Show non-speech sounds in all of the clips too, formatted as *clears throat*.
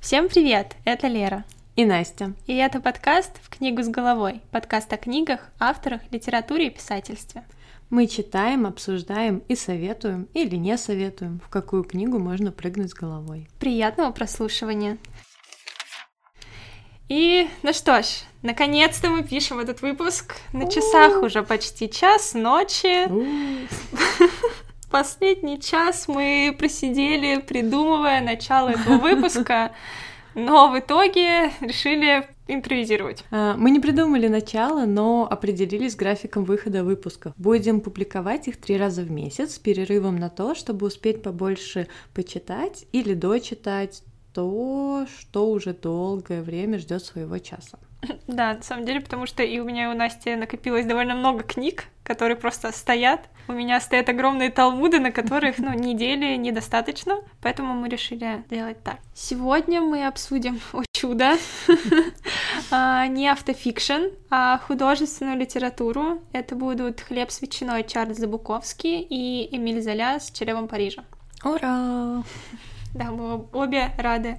Всем привет! Это Лера. И Настя. И это подкаст «В книгу с головой». Подкаст о книгах, авторах, литературе и писательстве. Мы читаем, обсуждаем и советуем или не советуем, в какую книгу можно прыгнуть с головой. Приятного прослушивания! И, ну что ж, наконец-то мы пишем этот выпуск. На часах уже почти час ночи. *laughs* Последний час мы просидели, придумывая начало этого *laughs* выпуска, но в итоге решили импровизировать. А, мы не придумали начало, но определились графиком выхода выпусков. Будем публиковать их три раза в месяц с перерывом на то, чтобы успеть побольше почитать или дочитать то, что уже долгое время ждет своего часа. *laughs* Да, на самом деле, потому что и у меня и у Насти накопилось довольно много книг, которые просто стоят. У меня стоят огромные талмуды, на которых, ну, *laughs* недели недостаточно, поэтому мы решили делать так. Сегодня мы обсудим, *laughs* о чудо, а, не автофикшн, а художественную литературу. Это будут «Хлеб с ветчиной» Чарльз Забуковский и Эмиль Золя с «Черевом Парижа». Ура! Да, мы обе рады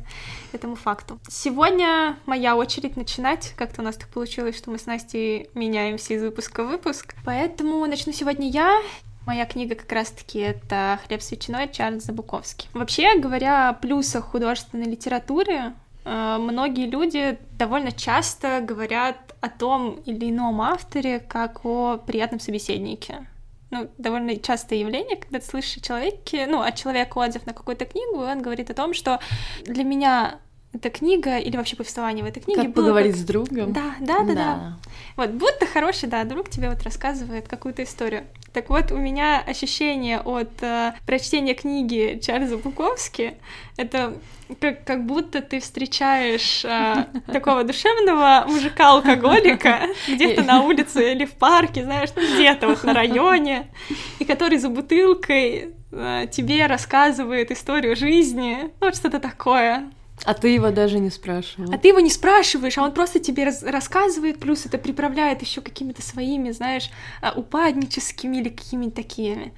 этому факту. Сегодня моя очередь начинать. Как-то у нас так получилось, что мы с Настей меняемся из выпуска в выпуск. Поэтому начну сегодня я. Моя книга как раз-таки это «Хлеб с ветчиной» Чарльз Забуковский. Вообще, говоря о плюсах художественной литературы, э, многие люди довольно часто говорят о том или ином авторе как о приятном собеседнике ну, довольно частое явление, когда ты слышишь о человеке, ну, от человека отзыв на какую-то книгу, и он говорит о том, что для меня эта книга или вообще повествование в этой книге как было поговорить как... с другом. Да, да, да, да, да. Вот, будто хороший, да, друг тебе вот рассказывает какую-то историю. Так вот, у меня ощущение от э, прочтения книги Чарльза Буковски это как, как будто ты встречаешь э, *laughs* такого душевного мужика-алкоголика *laughs* где-то на улице или в парке, знаешь, ну где-то вот на районе, и который за бутылкой э, тебе рассказывает историю жизни, ну, вот что-то такое. А ты его даже не спрашивал. А ты его не спрашиваешь, а он просто тебе раз рассказывает, плюс это приправляет еще какими-то своими, знаешь, а, упадническими или какими-то такими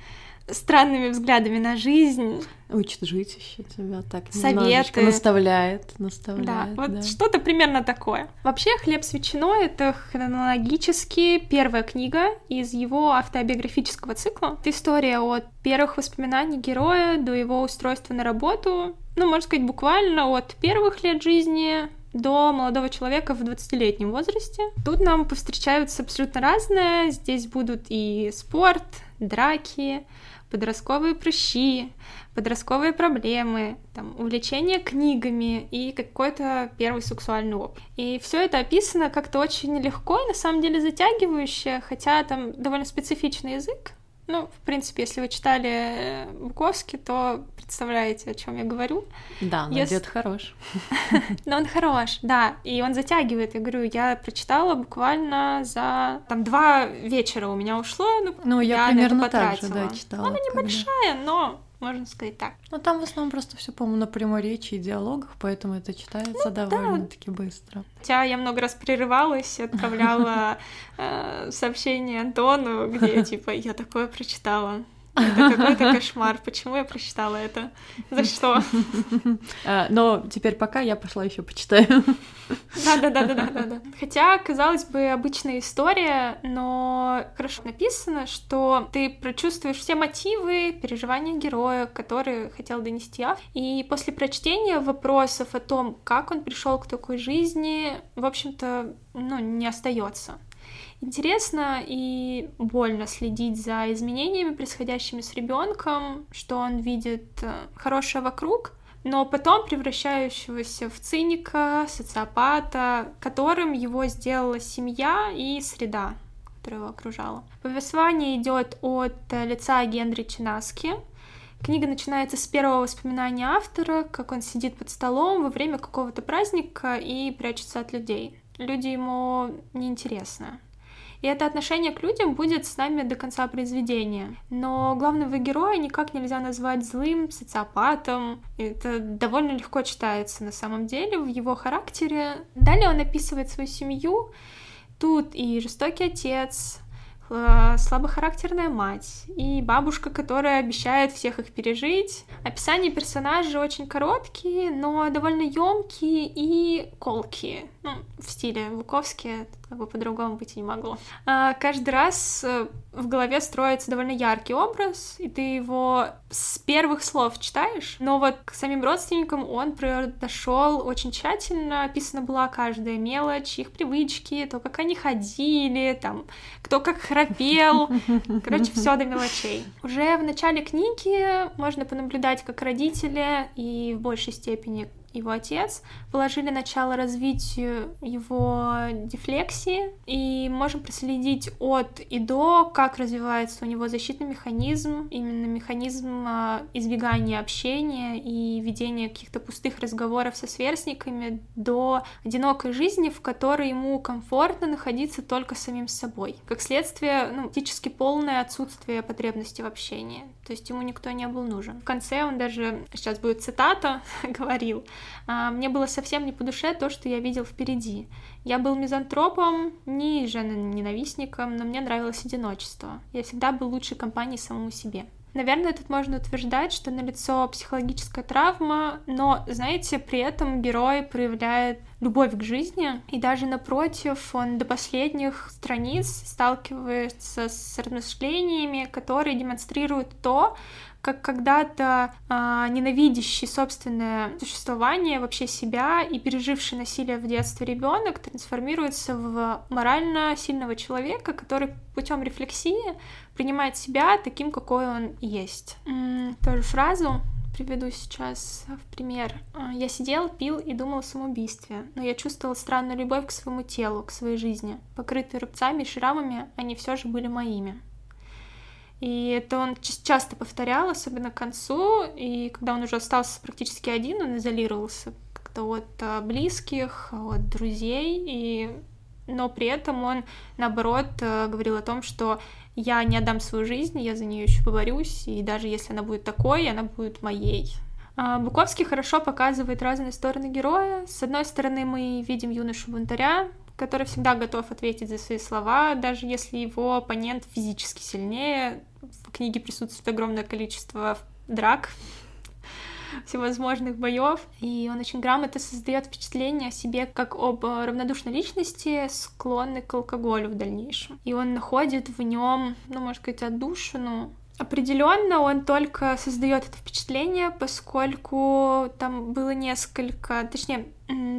странными взглядами на жизнь. Учит жить еще тебя так Советы. наставляет, наставляет. Да, вот да. что-то примерно такое. Вообще «Хлеб с ветчиной» — это хронологически первая книга из его автобиографического цикла. Это история от первых воспоминаний героя до его устройства на работу, ну, можно сказать, буквально от первых лет жизни до молодого человека в 20-летнем возрасте. Тут нам повстречаются абсолютно разное. Здесь будут и спорт, драки, подростковые прыщи, подростковые проблемы, там, увлечение книгами и какой-то первый сексуальный опыт. И все это описано как-то очень легко и на самом деле затягивающе, хотя там довольно специфичный язык, ну, в принципе, если вы читали э, Буковский, то представляете, о чем я говорю. Да, но если... дед хорош. *laughs* Но он хорош, да, и он затягивает. Я говорю, я прочитала буквально за там два вечера у меня ушло. Ну, ну я, я примерно так же, да, читала. Она небольшая, но можно сказать так. Ну, там в основном просто все, по-моему, на пряморечии и диалогах, поэтому это читается ну, довольно-таки да. быстро. Хотя я много раз прерывалась, отправляла э, сообщение Антону, где *laughs* типа я такое прочитала. Это какой-то кошмар. Почему я прочитала это? За что? А, но теперь пока я пошла еще почитаю. Да, да, да, да, да, да. Хотя, казалось бы, обычная история, но хорошо написано, что ты прочувствуешь все мотивы, переживания героя, которые хотел донести автор. И после прочтения вопросов о том, как он пришел к такой жизни, в общем-то, ну, не остается. Интересно и больно следить за изменениями, происходящими с ребенком, что он видит э, хорошее вокруг, но потом превращающегося в циника, социопата, которым его сделала семья и среда, которая его окружала. Повествование идет от э, лица Генри Чинаски. Книга начинается с первого воспоминания автора, как он сидит под столом во время какого-то праздника и прячется от людей. Люди ему неинтересны. И это отношение к людям будет с нами до конца произведения. Но главного героя никак нельзя назвать злым, социопатом. Это довольно легко читается на самом деле в его характере. Далее он описывает свою семью. Тут и жестокий отец, э, слабохарактерная мать и бабушка, которая обещает всех их пережить. Описание персонажей очень короткие, но довольно емкие и колкие. Ну, в стиле Вуковски, как бы по-другому быть и не могло. А, каждый раз э, в голове строится довольно яркий образ, и ты его с первых слов читаешь, но вот к самим родственникам он произошел очень тщательно, описана была каждая мелочь, их привычки, то, как они ходили, там, кто как храпел, *laughs* короче, все до мелочей. Уже в начале книги можно понаблюдать, как родители и в большей степени его отец, положили начало развитию его дефлексии, и можем проследить от и до, как развивается у него защитный механизм, именно механизм а, избегания общения и ведения каких-то пустых разговоров со сверстниками, до одинокой жизни, в которой ему комфортно находиться только самим собой. Как следствие, ну, практически полное отсутствие потребности в общении, то есть ему никто не был нужен. В конце он даже, сейчас будет цитата, *laughs* говорил, мне было совсем не по душе то, что я видел впереди. Я был мизантропом, не ненавистником, но мне нравилось одиночество. Я всегда был лучшей компанией самому себе. Наверное, тут можно утверждать, что налицо психологическая травма, но, знаете, при этом герой проявляет любовь к жизни, и даже напротив, он до последних страниц сталкивается с размышлениями, которые демонстрируют то, как когда-то э, ненавидящий собственное существование, вообще себя и переживший насилие в детстве ребенок трансформируется в морально сильного человека, который путем рефлексии принимает себя таким, какой он есть. М-м, тоже фразу приведу сейчас в пример. А, я сидел, пил и думал о самоубийстве, но я чувствовал странную любовь к своему телу, к своей жизни. Покрытые рубцами и шрамами, они все же были моими. И это он часто повторял, особенно к концу, и когда он уже остался практически один, он изолировался как-то от а, близких, от друзей, и... но при этом он, наоборот, э, говорил о том, что я не отдам свою жизнь, я за нее еще поборюсь, и даже если она будет такой, она будет моей. А, Буковский хорошо показывает разные стороны героя. С одной стороны, мы видим юношу бунтаря, который всегда готов ответить за свои слова, даже если его оппонент физически сильнее. В книге присутствует огромное количество драк, *laughs* всевозможных боев, и он очень грамотно создает впечатление о себе как об равнодушной личности, склонной к алкоголю в дальнейшем. И он находит в нем, ну, можно сказать, отдушину, Определенно он только создает это впечатление, поскольку там было несколько, точнее,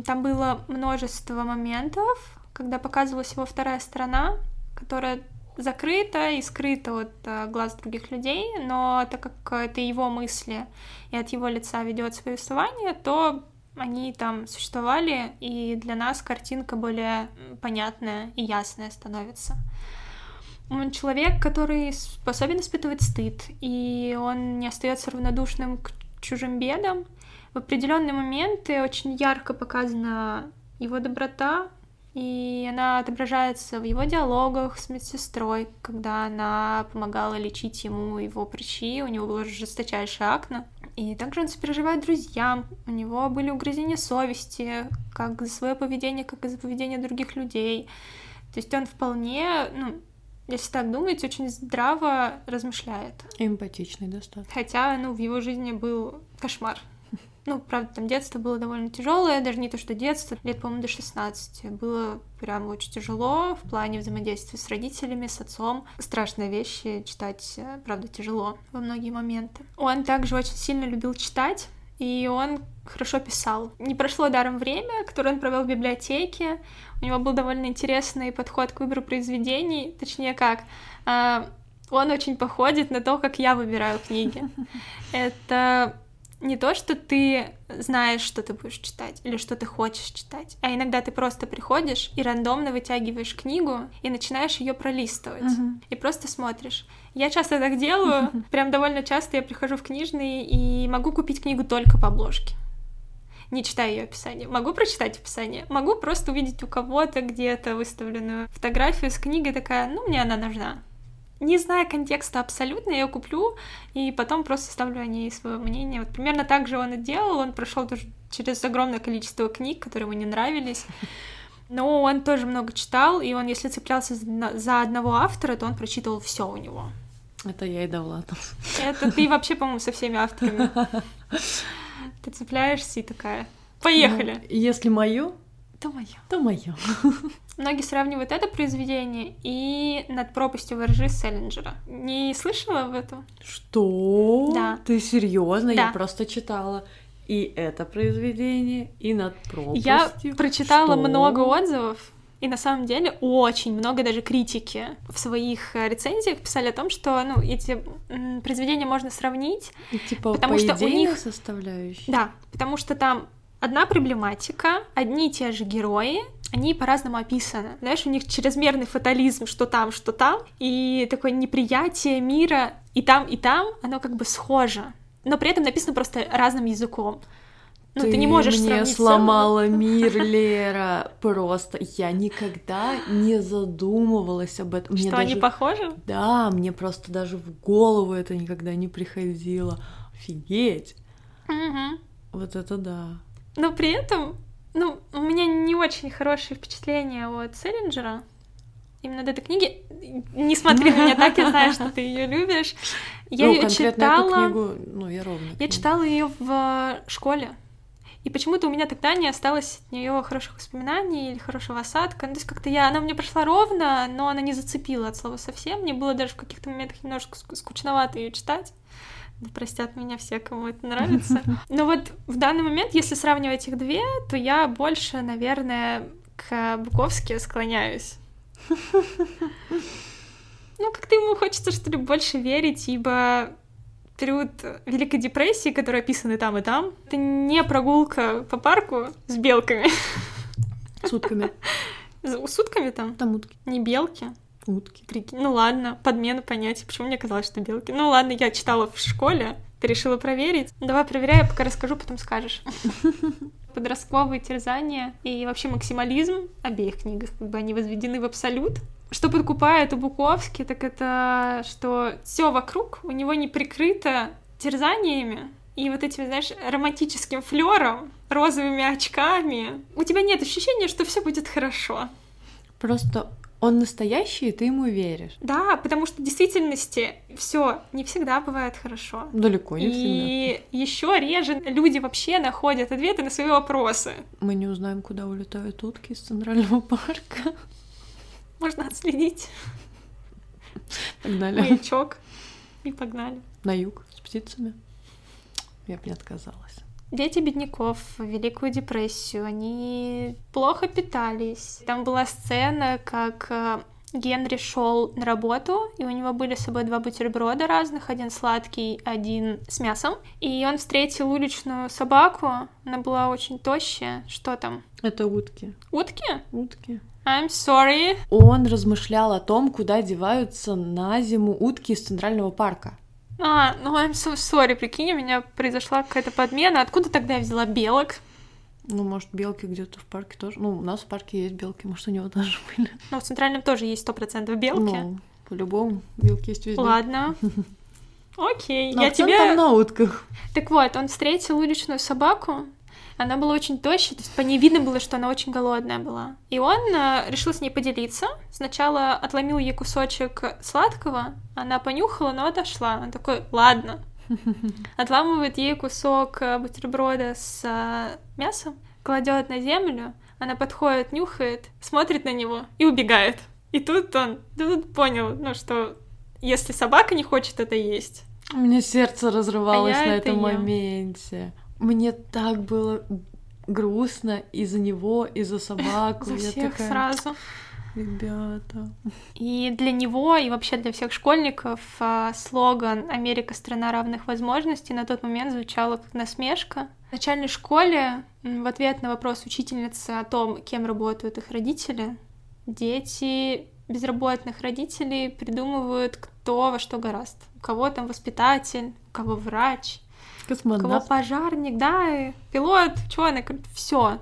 там было множество моментов, когда показывалась его вторая сторона, которая закрыта и скрыта от а, глаз других людей, но так как это его мысли и от его лица ведет повествование, то они там существовали, и для нас картинка более понятная и ясная становится. Он человек, который способен испытывать стыд, и он не остается равнодушным к чужим бедам. В определенные моменты очень ярко показана его доброта, и она отображается в его диалогах с медсестрой, когда она помогала лечить ему его прыщи, у него было жесточайшее акне. И также он сопереживает друзьям, у него были угрызения совести, как за свое поведение, как и за поведение других людей. То есть он вполне, ну, если так думать, очень здраво размышляет. Эмпатичный достаточно. Хотя, ну, в его жизни был кошмар. Ну, правда, там детство было довольно тяжелое, даже не то, что детство, лет, по-моему, до 16. Было прям очень тяжело в плане взаимодействия с родителями, с отцом. Страшные вещи читать, э, правда, тяжело во многие моменты. Он также очень сильно любил читать, и он хорошо писал. Не прошло даром время, которое он провел в библиотеке. У него был довольно интересный подход к выбору произведений, точнее как, а, он очень походит на то, как я выбираю книги. *laughs* Это не то, что ты знаешь, что ты будешь читать или что ты хочешь читать, а иногда ты просто приходишь и рандомно вытягиваешь книгу и начинаешь ее пролистывать uh-huh. и просто смотришь. Я часто так делаю, uh-huh. прям довольно часто я прихожу в книжный и могу купить книгу только по обложке. Не читая ее описание. Могу прочитать описание. Могу просто увидеть у кого-то где-то выставленную фотографию с книгой такая, ну, мне она нужна не зная контекста абсолютно, я ее куплю и потом просто ставлю о ней свое мнение. Вот примерно так же он и делал, он прошел через огромное количество книг, которые ему не нравились. Но он тоже много читал, и он, если цеплялся за одного автора, то он прочитывал все у него. Это я и Давлат. Это ты вообще, по-моему, со всеми авторами. *laughs* Ты цепляешься и такая. Поехали. Ну, если мою, то мое. То мое. *laughs* Многие сравнивают это произведение и над пропастью воржи Селлинджера. Не слышала об этом? Что? Да. Ты серьезно? Да. Я просто читала и это произведение, и над пропастью. Я прочитала Что? много отзывов, и на самом деле очень много даже критики в своих э, рецензиях писали о том, что ну, эти произведения можно сравнить. И, типа потому по что у них составляющие. Да, потому что там одна проблематика, одни и те же герои, они по-разному описаны. Знаешь, у них чрезмерный фатализм, что там, что там, и такое неприятие мира и там, и там, оно как бы схоже. Но при этом написано просто разным языком. Ну, ты, ты не можешь мне сломала *laughs* мир, Лера. Просто я никогда не задумывалась об этом. Мне Что даже... они похожи? Да, мне просто даже в голову это никогда не приходило. Офигеть. Угу. Вот это да. Но при этом, ну, у меня не очень хорошие впечатления от Селлинджера. Именно от этой книги. Не смотри на меня так, я знаю, что ты ее любишь. Я ну, ее читала. Эту книгу, ну, я ровно. Я читала ее в школе. И почему-то у меня тогда не осталось от нее хороших воспоминаний или хорошего осадка. Ну, то есть как-то я, она мне прошла ровно, но она не зацепила от слова совсем. Мне было даже в каких-то моментах немножко скучновато ее читать. Да простят меня все, кому это нравится. *laughs* Но вот в данный момент, если сравнивать их две, то я больше, наверное, к Буковски склоняюсь. *laughs* Ну, как-то ему хочется, что ли, больше верить, ибо период Великой депрессии, который описан и там, и там, это не прогулка по парку с белками. С утками. С утками там? Там утки. Не белки. Утки. Прикинь. Ну ладно, подмена понятия. Почему мне казалось, что белки? Ну ладно, я читала в школе, ты решила проверить. Давай проверяй, я пока расскажу, потом скажешь. *laughs* Подростковые терзания и вообще максимализм обеих книг, как бы они возведены в абсолют. Что подкупает у Буковски, так это, что все вокруг у него не прикрыто терзаниями, и вот этим, знаешь, романтическим флером, розовыми очками, у тебя нет ощущения, что все будет хорошо. Просто он настоящий, и ты ему веришь. Да, потому что в действительности все не всегда бывает хорошо. Далеко не и всегда. И еще реже люди вообще находят ответы на свои вопросы. Мы не узнаем, куда улетают утки из Центрального парка. Можно отследить. Погнали. Маячок. И погнали. На юг с птицами. Я бы не отказалась. Дети бедняков в Великую депрессию, они плохо питались. Там была сцена, как э, Генри шел на работу, и у него были с собой два бутерброда разных, один сладкий, один с мясом. И он встретил уличную собаку, она была очень тощая. Что там? Это утки. Утки? Утки. I'm sorry. Он размышлял о том, куда деваются на зиму утки из Центрального парка. А, ну I'm so sorry, прикинь, у меня произошла какая-то подмена. Откуда тогда я взяла белок? Ну, может, белки где-то в парке тоже. Ну, у нас в парке есть белки, может, у него тоже *laughs* были. Ну, в Центральном тоже есть сто процентов белки. Ну, по-любому, белки есть везде. Ладно. *laughs* Окей, Но я тебе... там на утках. Так вот, он встретил уличную собаку, она была очень тощая, то есть по ней видно было, что она очень голодная была. И он э, решил с ней поделиться. Сначала отломил ей кусочек сладкого, она понюхала, но отошла. Он такой, ладно. *laughs* Отламывает ей кусок э, бутерброда с э, мясом, кладет на землю, она подходит, нюхает, смотрит на него и убегает. И тут он тут понял, ну что если собака не хочет это есть, у меня сердце разрывалось а на этом ем. моменте. Мне так было грустно из-за него, из-за *laughs* собаку. За всех такая... сразу. Ребята. И для него, и вообще для всех школьников а, слоган «Америка – страна равных возможностей» на тот момент звучало как насмешка. В начальной школе в ответ на вопрос учительницы о том, кем работают их родители, дети безработных родителей придумывают, кто во что гораст. У кого там воспитатель, у кого врач, Космонавт. Кого пожарник, да, пилот, человек, все.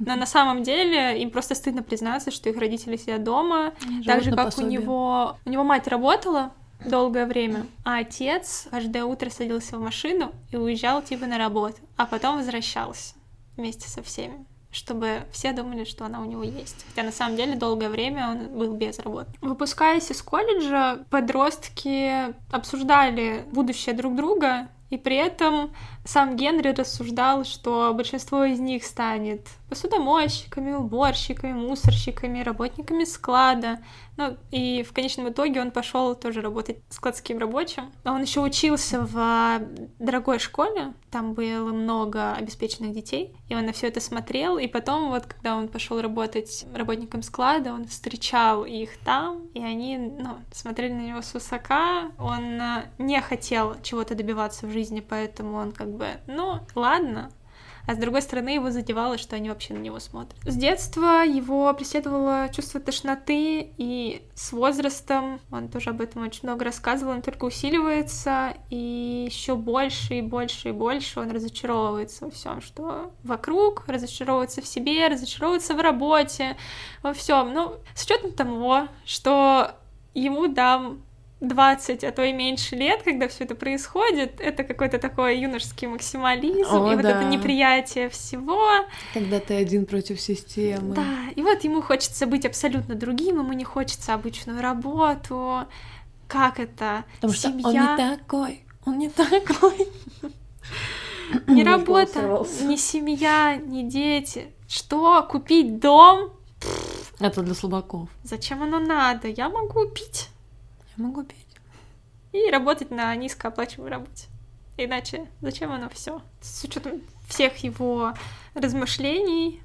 Но на самом деле им просто стыдно признаться, что их родители сидят дома, так же как у него, у него мать работала долгое время, а отец каждое утро садился в машину и уезжал типа на работу, а потом возвращался вместе со всеми чтобы все думали, что она у него есть. Хотя на самом деле долгое время он был без работы. Выпускаясь из колледжа, подростки обсуждали будущее друг друга, и при этом сам Генри рассуждал, что большинство из них станет посудомойщиками, уборщиками, мусорщиками, работниками склада. Ну, и в конечном итоге он пошел тоже работать складским рабочим. Он еще учился в а, дорогой школе, там было много обеспеченных детей, и он на все это смотрел. И потом, вот когда он пошел работать работником склада, он встречал их там, и они ну, смотрели на него с высока. Он а, не хотел чего-то добиваться в жизни, поэтому он как бы, ну, ладно, а с другой стороны его задевало, что они вообще на него смотрят. С детства его преследовало чувство тошноты, и с возрастом, он тоже об этом очень много рассказывал, он только усиливается, и еще больше и больше и больше он разочаровывается во всем, что вокруг, разочаровывается в себе, разочаровывается в работе, во всем. Ну, с учетом того, что ему дам 20, а то и меньше лет, когда все это происходит, это какой-то такой юношеский максимализм О, и вот это неприятие всего. Когда ты один против системы. Да, и вот ему хочется быть абсолютно другим, ему не хочется обычную работу. Как это? Потому Семья... что он не такой, он не такой. Ни работа, ни семья, ни дети. Что? Купить дом? Это для слабаков. Зачем оно надо? Я могу купить могу петь. И работать на низкооплачиваемой работе. Иначе зачем оно все? С учетом всех его размышлений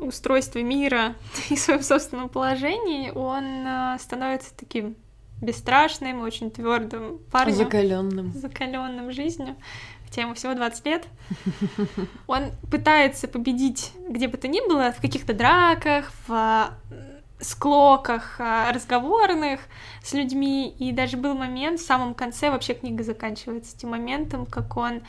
устройстве мира *laughs* и своем собственном положении, он а, становится таким бесстрашным, очень твердым парнем. Закаленным. Закаленным жизнью. Хотя ему всего 20 лет. Он пытается победить где бы то ни было, в каких-то драках, в склоках а, разговорных с людьми, и даже был момент в самом конце, вообще книга заканчивается тем моментом, как он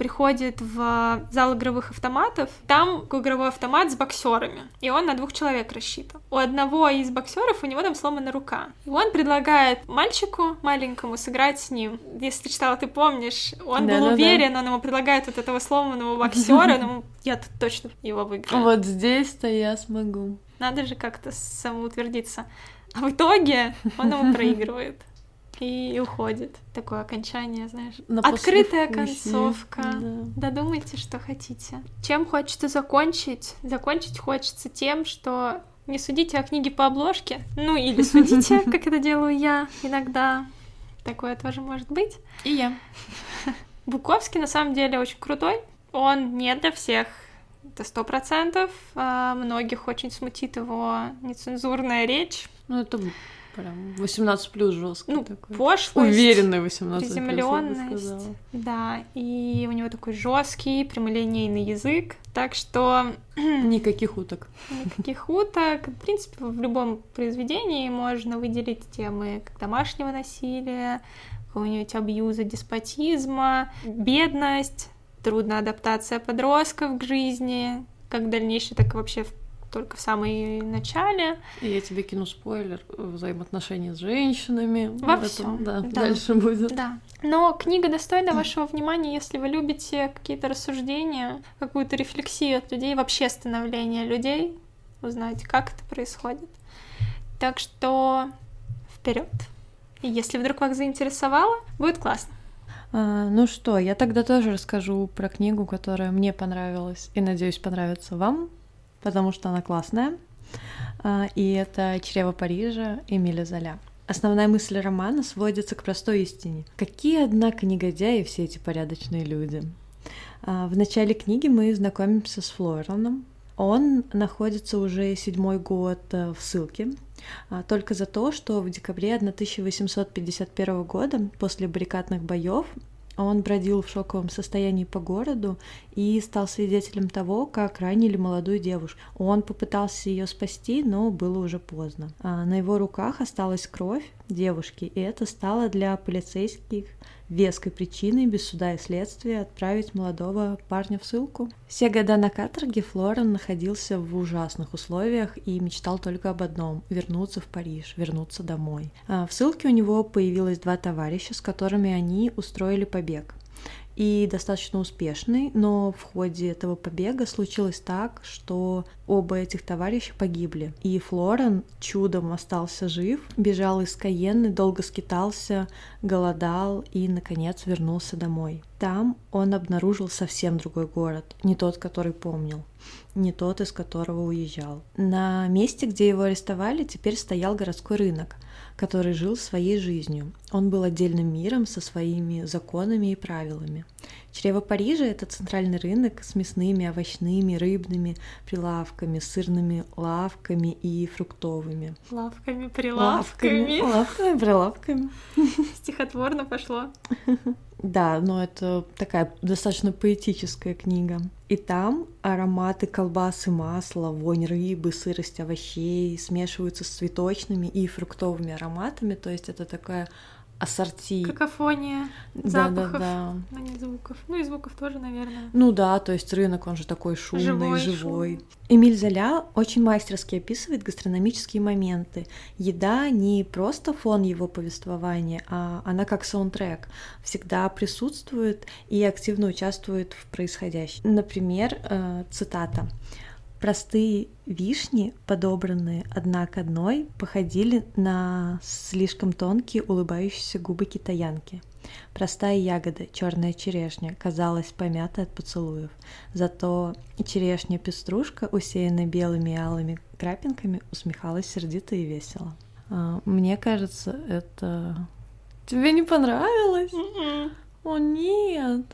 приходит в зал игровых автоматов, там игровой автомат с боксерами, и он на двух человек рассчитан. У одного из боксеров у него там сломана рука. И он предлагает мальчику маленькому сыграть с ним. Если ты читала, ты помнишь, он да, был да, уверен, да. он ему предлагает вот этого сломанного боксера, но *laughs* я тут точно его выиграю. Вот здесь-то я смогу. Надо же как-то самоутвердиться. А в итоге он ему проигрывает и уходит. Такое окончание, знаешь. На Открытая концовка. Да. Додумайте, что хотите. Чем хочется закончить? Закончить хочется тем, что не судите о книге по обложке. Ну или судите, *laughs* как это делаю я иногда. Такое тоже может быть. И я. Буковский на самом деле очень крутой. Он не для всех это сто процентов. А многих очень смутит его нецензурная речь. Ну, это прям 18 плюс жестко ну, такой. Пошлость, Уверенный 18 плюс, Да, и у него такой жесткий, прямолинейный язык, так что... *clears throat* Никаких уток. Никаких уток. В принципе, в любом произведении можно выделить темы как домашнего насилия, какого-нибудь абьюза, деспотизма, бедность, трудная адаптация подростков к жизни, как в дальнейшем, так и вообще только в самом начале. И я тебе кину спойлер взаимоотношения с женщинами. Во всем. Да, да, дальше будет. Да. Но книга достойна вашего внимания, если вы любите какие-то рассуждения, какую-то рефлексию от людей, вообще становление людей, узнать, как это происходит. Так что вперед. И если вдруг вас заинтересовало, будет классно. А, ну что, я тогда тоже расскажу про книгу, которая мне понравилась и, надеюсь, понравится вам, потому что она классная. А, и это «Чрево Парижа» Эмиля Золя. Основная мысль романа сводится к простой истине. Какие, однако, негодяи все эти порядочные люди. А, в начале книги мы знакомимся с Флораном. Он находится уже седьмой год э, в ссылке, только за то, что в декабре 1851 года, после баррикадных боев, он бродил в шоковом состоянии по городу и стал свидетелем того, как ранили молодую девушку. Он попытался ее спасти, но было уже поздно. А на его руках осталась кровь девушки, и это стало для полицейских веской причиной без суда и следствия отправить молодого парня в ссылку. Все года на каторге Флорен находился в ужасных условиях и мечтал только об одном — вернуться в Париж, вернуться домой. А в ссылке у него появилось два товарища, с которыми они устроили побег. И достаточно успешный, но в ходе этого побега случилось так, что оба этих товарища погибли. И Флорен чудом остался жив, бежал из Каенны, долго скитался, голодал и, наконец, вернулся домой. Там он обнаружил совсем другой город, не тот, который помнил, не тот, из которого уезжал. На месте, где его арестовали, теперь стоял городской рынок — который жил своей жизнью. Он был отдельным миром со своими законами и правилами. Чрево Парижа — это центральный рынок с мясными, овощными, рыбными прилавками, сырными лавками и фруктовыми. Лавками, прилавками. Лавками, прилавками. Стихотворно пошло. Да, но это такая достаточно поэтическая книга. И там ароматы колбасы, масла, вонь рыбы, сырость овощей смешиваются с цветочными и фруктовыми ароматами. То есть это такая ассорти. Какофония запахов, да, да, да. а не звуков. Ну и звуков тоже, наверное. Ну да, то есть рынок, он же такой шумный, живой. живой. Шум. Эмиль Золя очень мастерски описывает гастрономические моменты. Еда не просто фон его повествования, а она как саундтрек всегда присутствует и активно участвует в происходящем. Например, э, цитата. Простые вишни, подобранные одна к одной, походили на слишком тонкие улыбающиеся губы китаянки. Простая ягода, черная черешня, казалась помятой от поцелуев. Зато черешня-пеструшка, усеянная белыми и алыми крапинками, усмехалась сердито и весело. А, мне кажется, это... Тебе не понравилось? М-м. О, нет!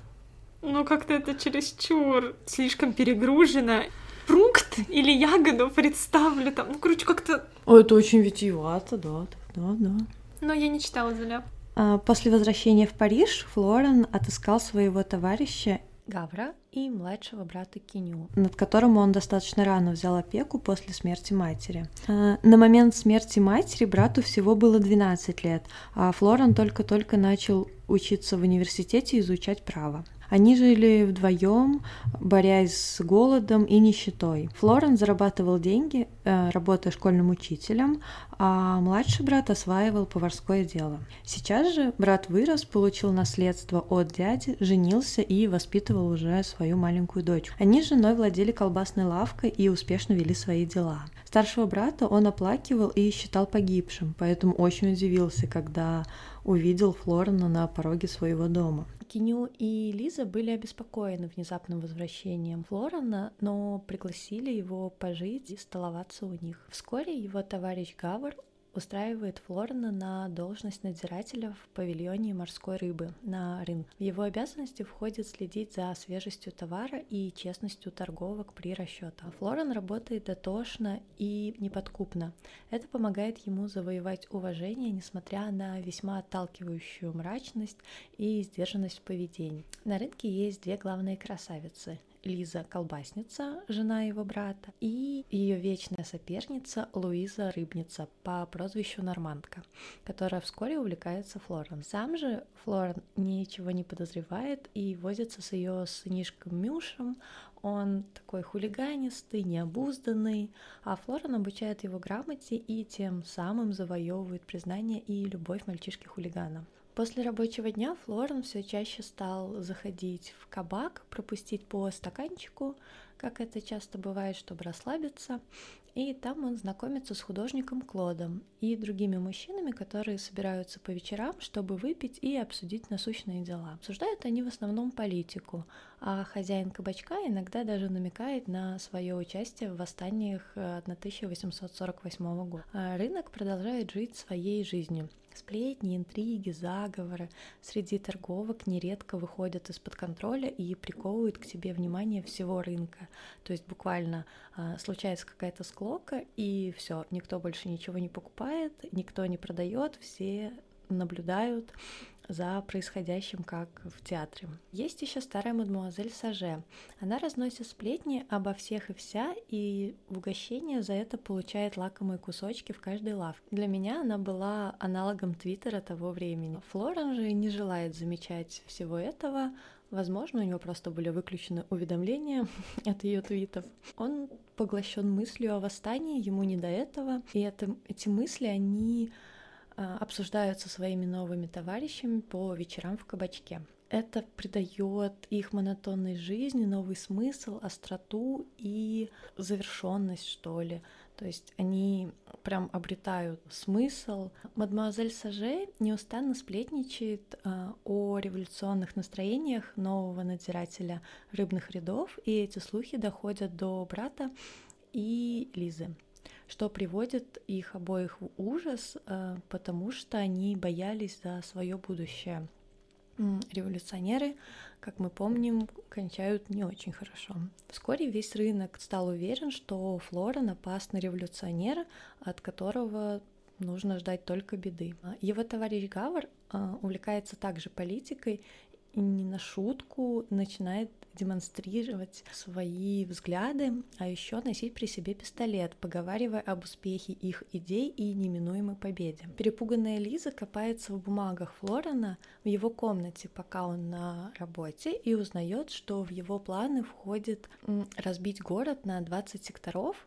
Ну, как-то это чересчур слишком перегружено фрукт или ягоду представлю там. Ну, короче, как-то... О, это очень витиевато, да, да, да. Но я не читала Золя. А, после возвращения в Париж Флорен отыскал своего товарища Гавра и младшего брата Киню, над которым он достаточно рано взял опеку после смерти матери. А, на момент смерти матери брату всего было 12 лет, а Флорен только-только начал учиться в университете и изучать право. Они жили вдвоем, борясь с голодом и нищетой. Флорен зарабатывал деньги, э, работая школьным учителем, а младший брат осваивал поварское дело. Сейчас же брат вырос, получил наследство от дяди, женился и воспитывал уже свою маленькую дочь. Они с женой владели колбасной лавкой и успешно вели свои дела. Старшего брата он оплакивал и считал погибшим, поэтому очень удивился, когда увидел Флорена на пороге своего дома. Киню и Лиза были обеспокоены внезапным возвращением Флорена, но пригласили его пожить и столоваться у них. Вскоре его товарищ Гавр устраивает Флорена на должность надзирателя в павильоне морской рыбы на рынке. В его обязанности входит следить за свежестью товара и честностью торговок при расчетах. Флорен работает дотошно и неподкупно. Это помогает ему завоевать уважение, несмотря на весьма отталкивающую мрачность и сдержанность в поведении. На рынке есть две главные красавицы Лиза Колбасница, жена его брата, и ее вечная соперница Луиза Рыбница по прозвищу Нормандка, которая вскоре увлекается Флорен. Сам же Флорен ничего не подозревает и возится с ее сынишком Мюшем. Он такой хулиганистый, необузданный, а Флорен обучает его грамоте и тем самым завоевывает признание и любовь мальчишки-хулигана. После рабочего дня Флорен все чаще стал заходить в кабак, пропустить по стаканчику, как это часто бывает, чтобы расслабиться. И там он знакомится с художником Клодом и другими мужчинами, которые собираются по вечерам, чтобы выпить и обсудить насущные дела. Обсуждают они в основном политику, а хозяин кабачка иногда даже намекает на свое участие в восстаниях 1848 года. А рынок продолжает жить своей жизнью. Сплетни, интриги, заговоры среди торговок нередко выходят из-под контроля и приковывают к себе внимание всего рынка. То есть буквально а, случается какая-то склока, и все, никто больше ничего не покупает, никто не продает, все наблюдают за происходящим, как в театре. Есть еще старая мадемуазель Саже. Она разносит сплетни обо всех и вся, и в угощение за это получает лакомые кусочки в каждой лавке. Для меня она была аналогом Твиттера того времени. Флорен же не желает замечать всего этого, Возможно, у него просто были выключены уведомления *laughs* от ее твитов. Он поглощен мыслью о восстании, ему не до этого. И это, эти мысли, они обсуждают со своими новыми товарищами по вечерам в кабачке. это придает их монотонной жизни новый смысл, остроту и завершенность, что ли. То есть они прям обретают смысл. Мадемуазель Саже неустанно сплетничает э, о революционных настроениях нового надзирателя рыбных рядов, и эти слухи доходят до брата и Лизы что приводит их обоих в ужас, э, потому что они боялись за свое будущее революционеры, как мы помним, кончают не очень хорошо. Вскоре весь рынок стал уверен, что Флорен опасный революционер, от которого нужно ждать только беды. Его товарищ Гавар а, увлекается также политикой и не на шутку начинает демонстрировать свои взгляды, а еще носить при себе пистолет, поговаривая об успехе их идей и неминуемой победе. Перепуганная Лиза копается в бумагах Флорена в его комнате, пока он на работе, и узнает, что в его планы входит разбить город на 20 секторов,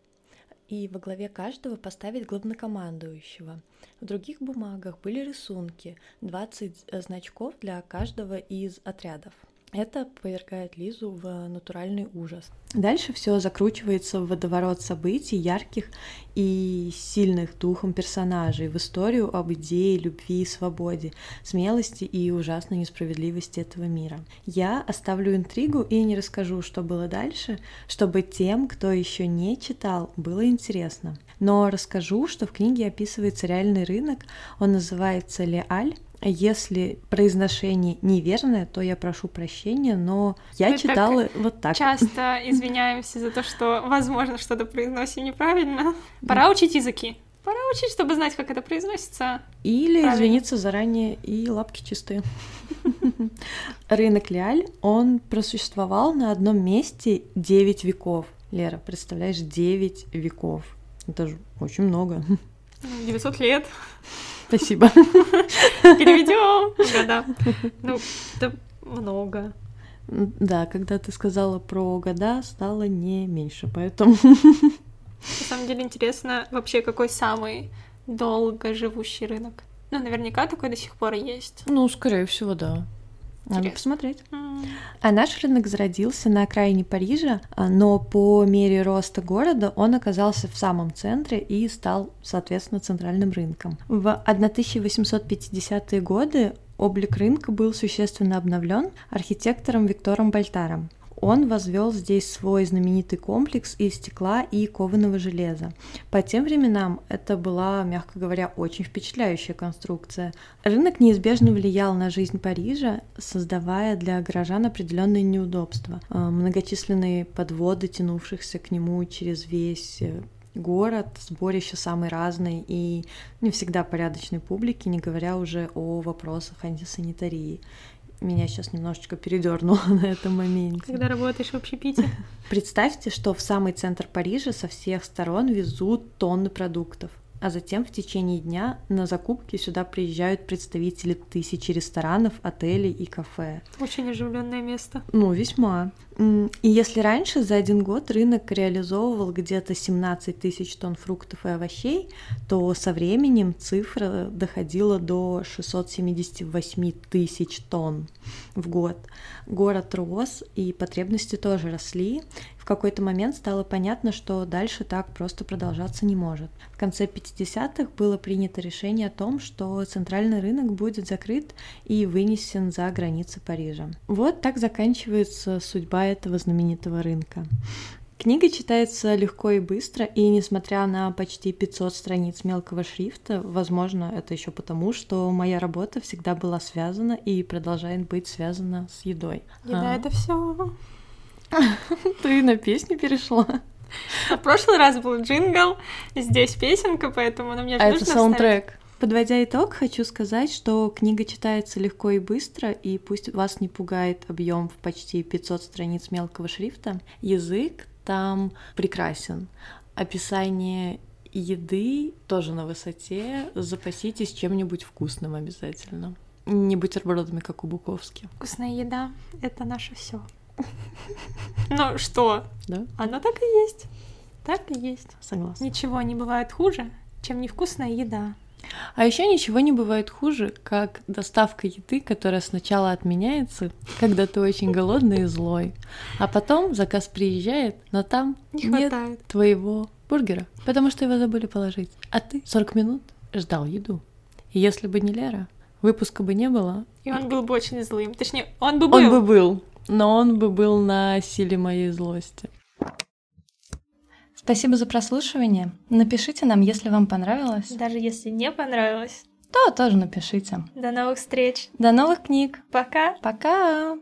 и во главе каждого поставить главнокомандующего. В других бумагах были рисунки, 20 э, значков для каждого из отрядов. Это повергает Лизу в натуральный ужас. Дальше все закручивается в водоворот событий, ярких и сильных духом персонажей, в историю об идее, любви и свободе, смелости и ужасной несправедливости этого мира. Я оставлю интригу и не расскажу, что было дальше, чтобы тем, кто еще не читал, было интересно. Но расскажу, что в книге описывается реальный рынок, он называется Леаль, если произношение неверное, то я прошу прощения, но я Мы читала так вот так. Часто *laughs* извиняемся за то, что, возможно, что-то произносим неправильно. Пора учить языки. Пора учить, чтобы знать, как это произносится. Или правильно. извиниться заранее и лапки чистые. *laughs* Рынок Лиаль, он просуществовал на одном месте 9 веков. Лера, представляешь, 9 веков. Это же очень много. 900 лет. Спасибо. Переведем года. Ну, это много. Да, когда ты сказала про года, стало не меньше, поэтому... На самом деле интересно вообще, какой самый долго живущий рынок. Ну, наверняка такой до сих пор есть. Ну, скорее всего, да. Надо посмотреть. А наш рынок зародился на окраине Парижа, а, но по мере роста города он оказался в самом центре и стал, соответственно, центральным рынком. В 1850-е годы облик рынка был существенно обновлен архитектором Виктором Бальтаром. Он возвел здесь свой знаменитый комплекс из стекла и кованого железа. По тем временам это была, мягко говоря, очень впечатляющая конструкция. Рынок неизбежно влиял на жизнь Парижа, создавая для горожан определенные неудобства. А, многочисленные подводы, тянувшихся к нему через весь э, город, сборище самой разной и не всегда порядочной публики, не говоря уже о вопросах антисанитарии меня сейчас немножечко передернуло *laughs* на этом моменте. Когда работаешь в общепите. *laughs* Представьте, что в самый центр Парижа со всех сторон везут тонны продуктов а затем в течение дня на закупки сюда приезжают представители тысячи ресторанов, отелей и кафе. Очень оживленное место. Ну, весьма. И если раньше за один год рынок реализовывал где-то 17 тысяч тонн фруктов и овощей, то со временем цифра доходила до 678 тысяч тонн в год. Город рос, и потребности тоже росли. В какой-то момент стало понятно, что дальше так просто продолжаться не может. В конце 50-х было принято решение о том, что центральный рынок будет закрыт и вынесен за границы Парижа. Вот так заканчивается судьба этого знаменитого рынка. Книга читается легко и быстро, и несмотря на почти 500 страниц мелкого шрифта, возможно, это еще потому, что моя работа всегда была связана и продолжает быть связана с едой. Еда а. это все. *laughs* Ты на песню перешла. В прошлый раз был джингл, здесь песенка, поэтому на мне А это саундтрек. Подводя итог, хочу сказать, что книга читается легко и быстро, и пусть вас не пугает объем в почти 500 страниц мелкого шрифта, язык там прекрасен. Описание еды тоже на высоте. Запаситесь чем-нибудь вкусным обязательно. Не бутербродами, как у Буковски. Вкусная еда — это наше все. *laughs* Ну что? Да? Оно так и есть. Так и есть. Согласна. Ничего не бывает хуже, чем невкусная еда. А еще ничего не бывает хуже, как доставка еды, которая сначала отменяется, когда ты очень голодный и злой, а потом заказ приезжает, но там Не нет хватает. твоего бургера, потому что его забыли положить. А ты 40 минут ждал еду. И если бы не Лера, выпуска бы не было. И он был бы очень злым. Точнее, он бы был. Он бы был, но он бы был на силе моей злости. Спасибо за прослушивание. Напишите нам, если вам понравилось. Даже если не понравилось. То тоже напишите. До новых встреч. До новых книг. Пока. Пока!